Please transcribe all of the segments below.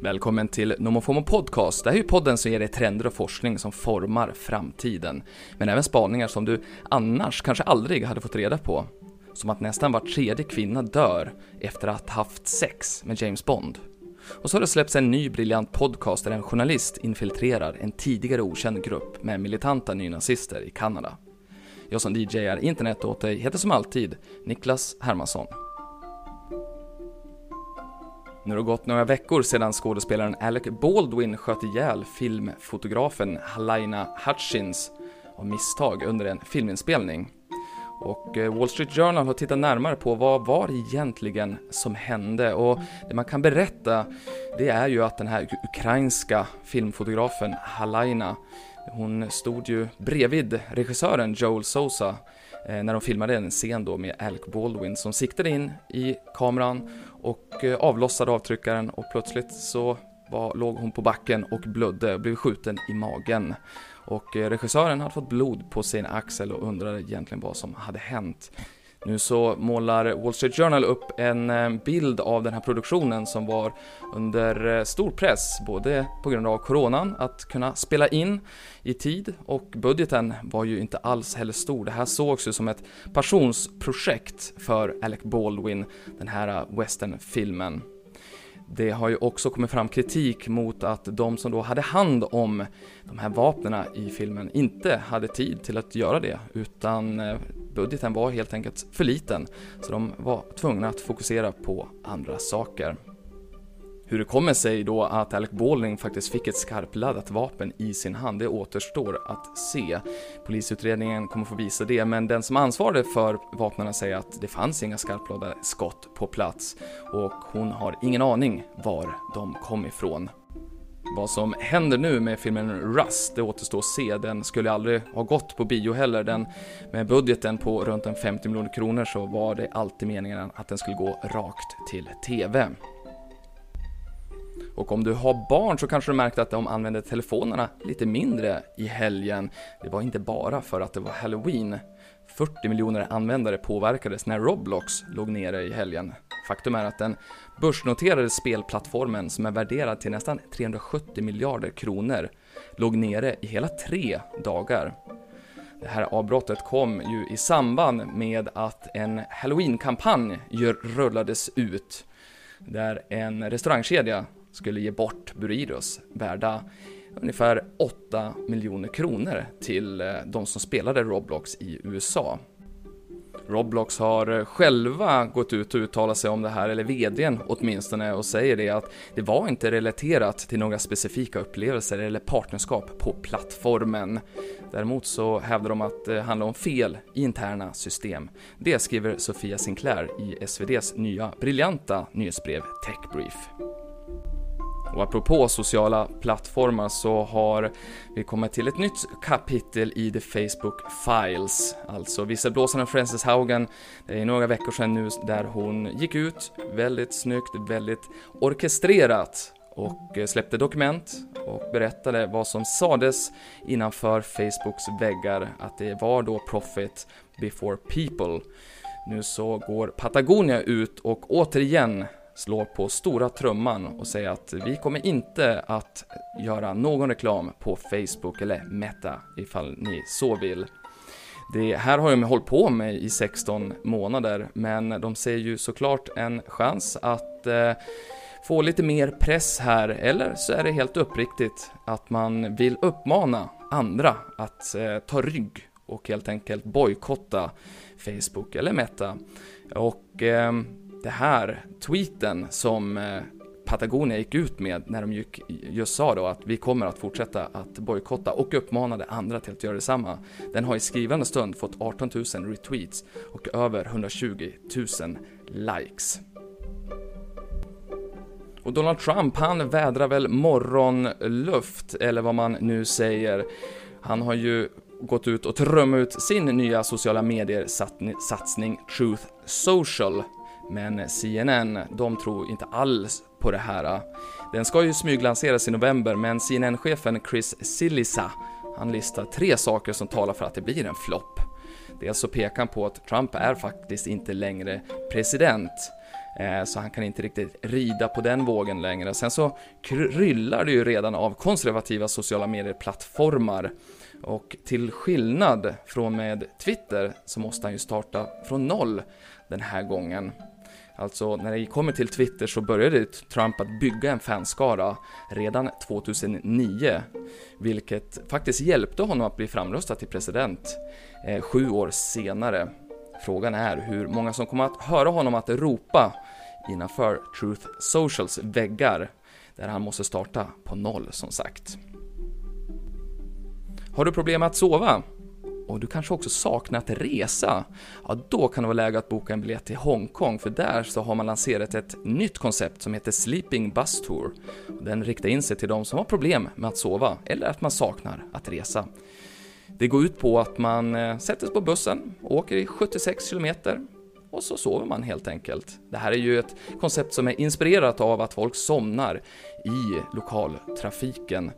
Välkommen till NomoFomo Podcast. Det här är ju podden som ger dig trender och forskning som formar framtiden. Men även spaningar som du annars kanske aldrig hade fått reda på. Som att nästan var tredje kvinna dör efter att ha haft sex med James Bond. Och så har det släppts en ny briljant podcast där en journalist infiltrerar en tidigare okänd grupp med militanta nynazister i Kanada. Jag som DJar internet åt dig heter som alltid Niklas Hermansson. Nu har det gått några veckor sedan skådespelaren Alec Baldwin sköt ihjäl filmfotografen Halina Hutchins av misstag under en filminspelning. Och eh, Wall Street Journal har tittat närmare på vad var egentligen som hände och det man kan berätta det är ju att den här ukrainska filmfotografen Halaina hon stod ju bredvid regissören Joel Sousa eh, när de filmade en scen då med Alec Baldwin som siktade in i kameran och eh, avlossade avtryckaren och plötsligt så var, låg hon på backen och blödde och blev skjuten i magen. Och eh, regissören hade fått blod på sin axel och undrade egentligen vad som hade hänt. Nu så målar Wall Street Journal upp en eh, bild av den här produktionen som var under eh, stor press, både på grund av coronan, att kunna spela in i tid och budgeten var ju inte alls heller stor. Det här sågs ju som ett passionsprojekt för Alec Baldwin, den här eh, westernfilmen. Det har ju också kommit fram kritik mot att de som då hade hand om de här vapnen i filmen inte hade tid till att göra det, utan budgeten var helt enkelt för liten, så de var tvungna att fokusera på andra saker. Hur det kommer sig då att Alec Baldwin faktiskt fick ett skarpladdat vapen i sin hand, det återstår att se. Polisutredningen kommer få visa det, men den som ansvarade för vapnen säger att det fanns inga skarpladdade skott på plats och hon har ingen aning var de kom ifrån. Vad som händer nu med filmen Rust, det återstår att se. Den skulle aldrig ha gått på bio heller. Den, med budgeten på runt en 50 miljoner kronor så var det alltid meningen att den skulle gå rakt till TV. Och om du har barn så kanske du märkte att de använde telefonerna lite mindre i helgen. Det var inte bara för att det var halloween. 40 miljoner användare påverkades när Roblox låg nere i helgen. Faktum är att den börsnoterade spelplattformen som är värderad till nästan 370 miljarder kronor låg nere i hela tre dagar. Det här avbrottet kom ju i samband med att en halloween-kampanj rullades ut där en restaurangkedja skulle ge bort Buridos värda ungefär 8 miljoner kronor till eh, de som spelade Roblox i USA. Roblox har eh, själva gått ut och uttalat sig om det här, eller VDn åtminstone, och säger det att det var inte relaterat till några specifika upplevelser eller partnerskap på plattformen. Däremot så hävdar de att eh, det handlar om fel i interna system. Det skriver Sofia Sinclair i SVDs nya briljanta nyhetsbrev Techbrief. Och apropå sociala plattformar så har vi kommit till ett nytt kapitel i The Facebook Files. Alltså visselblåsaren Frances Haugen, det är några veckor sedan nu där hon gick ut väldigt snyggt, väldigt orkestrerat och släppte dokument och berättade vad som sades innanför Facebooks väggar, att det var då profit before people. Nu så går Patagonia ut och återigen slår på stora trumman och säger att vi kommer inte att göra någon reklam på Facebook eller Meta ifall ni så vill. Det här har de hållit på med i 16 månader, men de ser ju såklart en chans att eh, få lite mer press här, eller så är det helt uppriktigt att man vill uppmana andra att eh, ta rygg och helt enkelt bojkotta Facebook eller Meta. Och eh, det här tweeten som eh, Patagonia gick ut med när de gick, just sa då att vi kommer att fortsätta att bojkotta och uppmanade andra till att göra detsamma. Den har i skrivande stund fått 18 000 retweets och över 120 000 likes. Och Donald Trump, han vädrar väl morgonluft, eller vad man nu säger. Han har ju gått ut och trummat ut sin nya sociala medier-satsning Truth Social men CNN, de tror inte alls på det här. Den ska ju smyglanseras i november, men CNN-chefen Chris Sillisa, han listar tre saker som talar för att det blir en flopp. Dels så alltså pekar han på att Trump är faktiskt inte längre president. Eh, så han kan inte riktigt rida på den vågen längre. Sen så kryllar det ju redan av konservativa sociala medier-plattformar. Och till skillnad från med Twitter så måste han ju starta från noll den här gången. Alltså, när det kommer till Twitter så började Trump att bygga en fanskara redan 2009, vilket faktiskt hjälpte honom att bli framröstad till president eh, sju år senare. Frågan är hur många som kommer att höra honom att ropa innanför Truth Socials väggar, där han måste starta på noll som sagt. Har du problem med att sova? Och du kanske också saknar att resa? Ja, då kan det vara läge att boka en biljett till Hongkong, för där så har man lanserat ett nytt koncept som heter Sleeping Bus Tour. Den riktar in sig till de som har problem med att sova, eller att man saknar att resa. Det går ut på att man eh, sätter sig på bussen, åker i 76 km och så sover man helt enkelt. Det här är ju ett koncept som är inspirerat av att folk somnar i lokaltrafiken.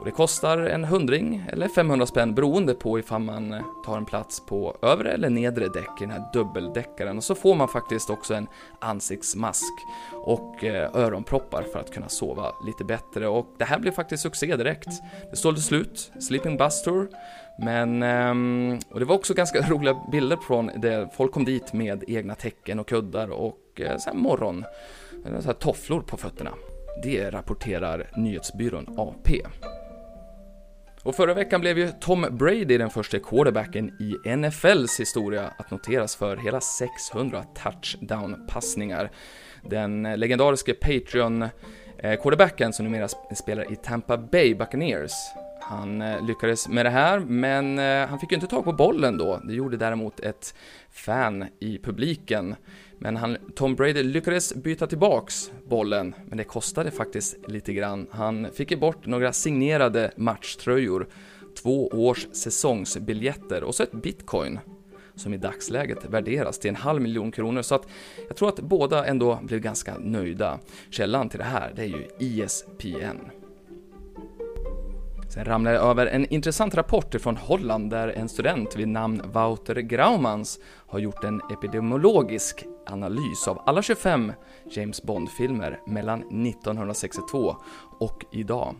Och det kostar en hundring eller 500 spänn beroende på ifall man eh, tar en plats på övre eller nedre däck i den här dubbeldäckaren. Och så får man faktiskt också en ansiktsmask och eh, öronproppar för att kunna sova lite bättre. Och det här blev faktiskt succé direkt. Det sålde slut, Sleeping Bus Tour. Men, ehm, och det var också ganska roliga bilder från det. Folk kom dit med egna täcken och kuddar och eh, så här morgon, så här tofflor på fötterna. Det rapporterar nyhetsbyrån AP. Och förra veckan blev ju Tom Brady den första quarterbacken i NFLs historia att noteras för hela 600 touchdown-passningar. Den legendariske Patreon-quarterbacken eh, som numera spelar i Tampa Bay Buccaneers han eh, lyckades med det här, men eh, han fick ju inte tag på bollen då. Det gjorde däremot ett fan i publiken. Men han, Tom Brady lyckades byta tillbaks bollen, men det kostade faktiskt lite grann. Han fick ju bort några signerade matchtröjor, två års säsongsbiljetter och så ett bitcoin som i dagsläget värderas till en halv miljon kronor. Så att jag tror att båda ändå blev ganska nöjda. Källan till det här, det är ju ESPN. Sen ramlade jag över en intressant rapport från Holland där en student vid namn Wouter Graumans har gjort en epidemiologisk analys av alla 25 James Bond-filmer mellan 1962 och idag.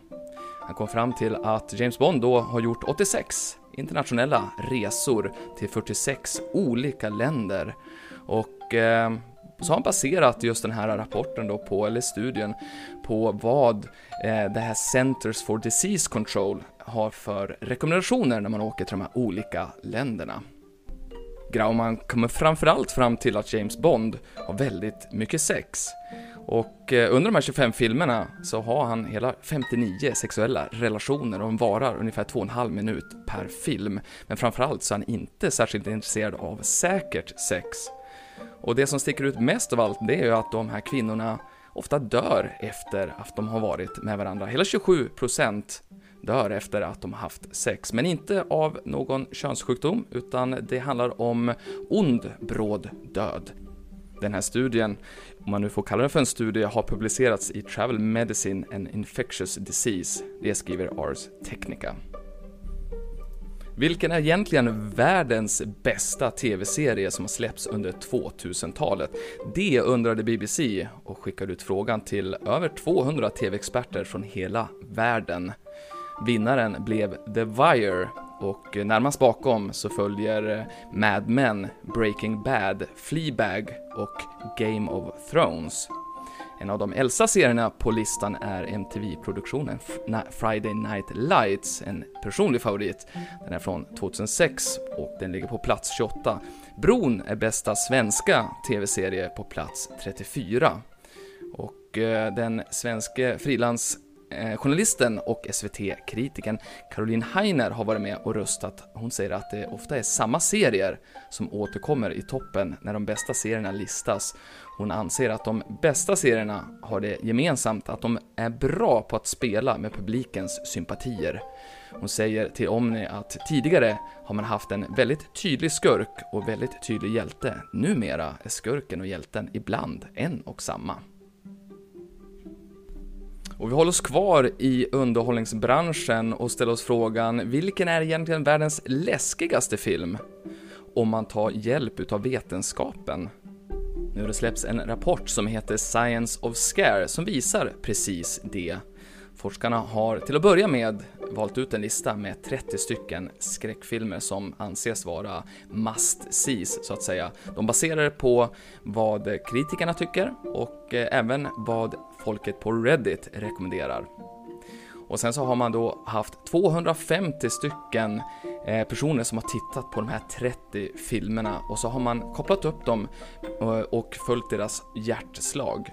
Han kom fram till att James Bond då har gjort 86 internationella resor till 46 olika länder och eh, så har han baserat just den här rapporten då på, eller studien, på vad eh, det här Centers for Disease Control har för rekommendationer när man åker till de här olika länderna. Grauman kommer framförallt fram till att James Bond har väldigt mycket sex. Och eh, under de här 25 filmerna så har han hela 59 sexuella relationer och de varar ungefär 2,5 minut per film. Men framförallt så är han inte särskilt intresserad av säkert sex. Och det som sticker ut mest av allt, det är ju att de här kvinnorna ofta dör efter att de har varit med varandra. Hela 27% dör efter att de har haft sex, men inte av någon könssjukdom, utan det handlar om ond, bråd död. Den här studien, om man nu får kalla den för en studie, har publicerats i Travel Medicine and Infectious Disease. Det skriver Ars Technica. Vilken är egentligen världens bästa TV-serie som har släppts under 2000-talet? Det undrade BBC och skickade ut frågan till över 200 TV-experter från hela världen. Vinnaren blev The Wire och närmast bakom så följer Mad Men, Breaking Bad, Fleabag och Game of Thrones. En av de äldsta serierna på listan är MTV-produktionen Friday Night Lights, en personlig favorit. Den är från 2006 och den ligger på plats 28. Bron är bästa svenska TV-serie på plats 34. Och eh, den svenske frilans Eh, journalisten och SVT-kritikern Caroline Heiner har varit med och röstat. Hon säger att det ofta är samma serier som återkommer i toppen när de bästa serierna listas. Hon anser att de bästa serierna har det gemensamt att de är bra på att spela med publikens sympatier. Hon säger till Omni att tidigare har man haft en väldigt tydlig skurk och väldigt tydlig hjälte. Numera är skurken och hjälten ibland en och samma. Och vi håller oss kvar i underhållningsbranschen och ställer oss frågan, vilken är egentligen världens läskigaste film? Om man tar hjälp utav vetenskapen. Nu har det släppts en rapport som heter Science of Scare som visar precis det. Forskarna har till att börja med valt ut en lista med 30 stycken skräckfilmer som anses vara must sees, så att säga. De baserar det på vad kritikerna tycker och eh, även vad folket på Reddit rekommenderar. Och sen så har man då haft 250 stycken eh, personer som har tittat på de här 30 filmerna och så har man kopplat upp dem eh, och följt deras hjärtslag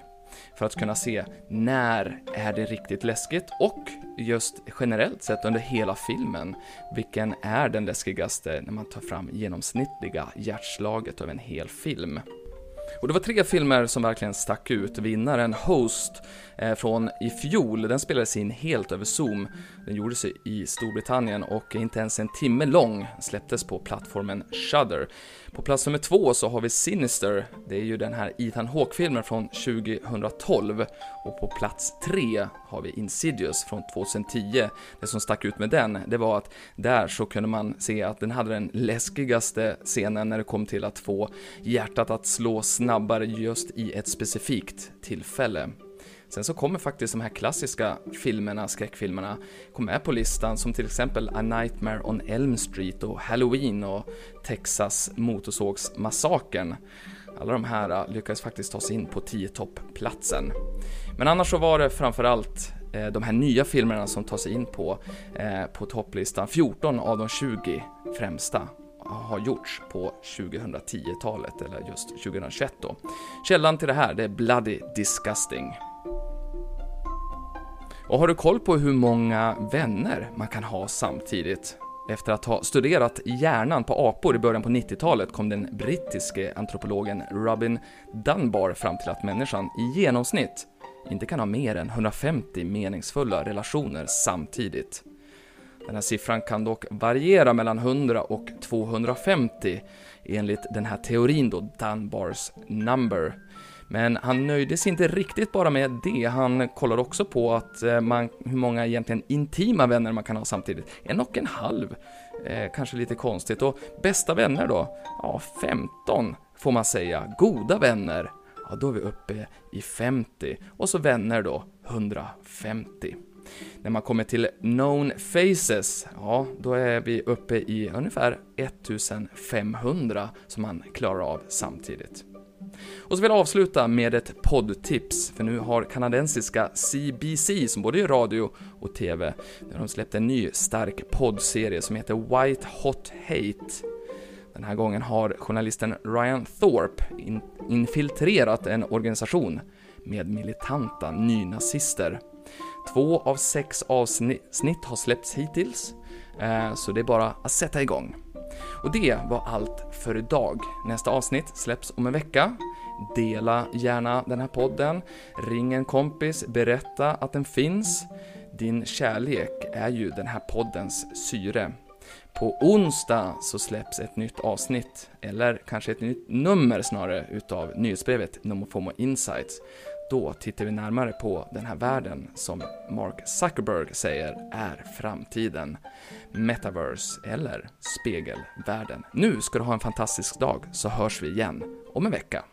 för att kunna se när är det riktigt läskigt och just generellt sett under hela filmen, vilken är den läskigaste när man tar fram genomsnittliga hjärtslaget av en hel film. Och det var tre filmer som verkligen stack ut. Vinnaren Host eh, från i fjol, den spelades in helt över Zoom. Den gjordes i Storbritannien och är inte ens en timme lång, släpptes på plattformen Shudder. På plats nummer två så har vi Sinister, det är ju den här Ethan Hawke-filmen från 2012. Och på plats tre har vi Insidious från 2010. Det som stack ut med den, det var att där så kunde man se att den hade den läskigaste scenen när det kom till att få hjärtat att slå snabbare just i ett specifikt tillfälle. Sen så kommer faktiskt de här klassiska filmerna, skräckfilmerna, kom med på listan som till exempel A Nightmare on Elm Street och Halloween och Texas Motorsågsmassakern. Alla de här äh, lyckades faktiskt ta sig in på 10 topp-platsen. Men annars så var det framförallt äh, de här nya filmerna som tar sig in på, äh, på topplistan. 14 av de 20 främsta har gjorts på 2010-talet, eller just 2021 då. Källan till det här, det är Bloody Disgusting. Och har du koll på hur många vänner man kan ha samtidigt? Efter att ha studerat hjärnan på apor i början på 90-talet kom den brittiske antropologen Robin Dunbar fram till att människan i genomsnitt inte kan ha mer än 150 meningsfulla relationer samtidigt. Den här siffran kan dock variera mellan 100 och 250 enligt den här teorin då, Dunbars number. Men han nöjde sig inte riktigt bara med det, han kollade också på att eh, man, hur många egentligen intima vänner man kan ha samtidigt. En och en halv, eh, kanske lite konstigt. Och bästa vänner då? Ja, 15 får man säga. Goda vänner? Ja, då är vi uppe i 50. Och så vänner då, 150. När man kommer till known faces, ja, då är vi uppe i ungefär 1500 som man klarar av samtidigt. Och så vill jag avsluta med ett poddtips, för nu har kanadensiska CBC, som både gör radio och TV, där de släppt en ny stark poddserie som heter White Hot Hate. Den här gången har journalisten Ryan Thorpe in infiltrerat en organisation med militanta nynazister. Två av sex avsnitt har släppts hittills, eh, så det är bara att sätta igång. Och det var allt för idag. Nästa avsnitt släpps om en vecka. Dela gärna den här podden, ring en kompis, berätta att den finns. Din kärlek är ju den här poddens syre. På onsdag så släpps ett nytt avsnitt, eller kanske ett nytt nummer snarare, utav nyhetsbrevet Nomofomo Insights. Då tittar vi närmare på den här världen som Mark Zuckerberg säger är framtiden. Metaverse eller spegelvärlden. Nu ska du ha en fantastisk dag så hörs vi igen om en vecka.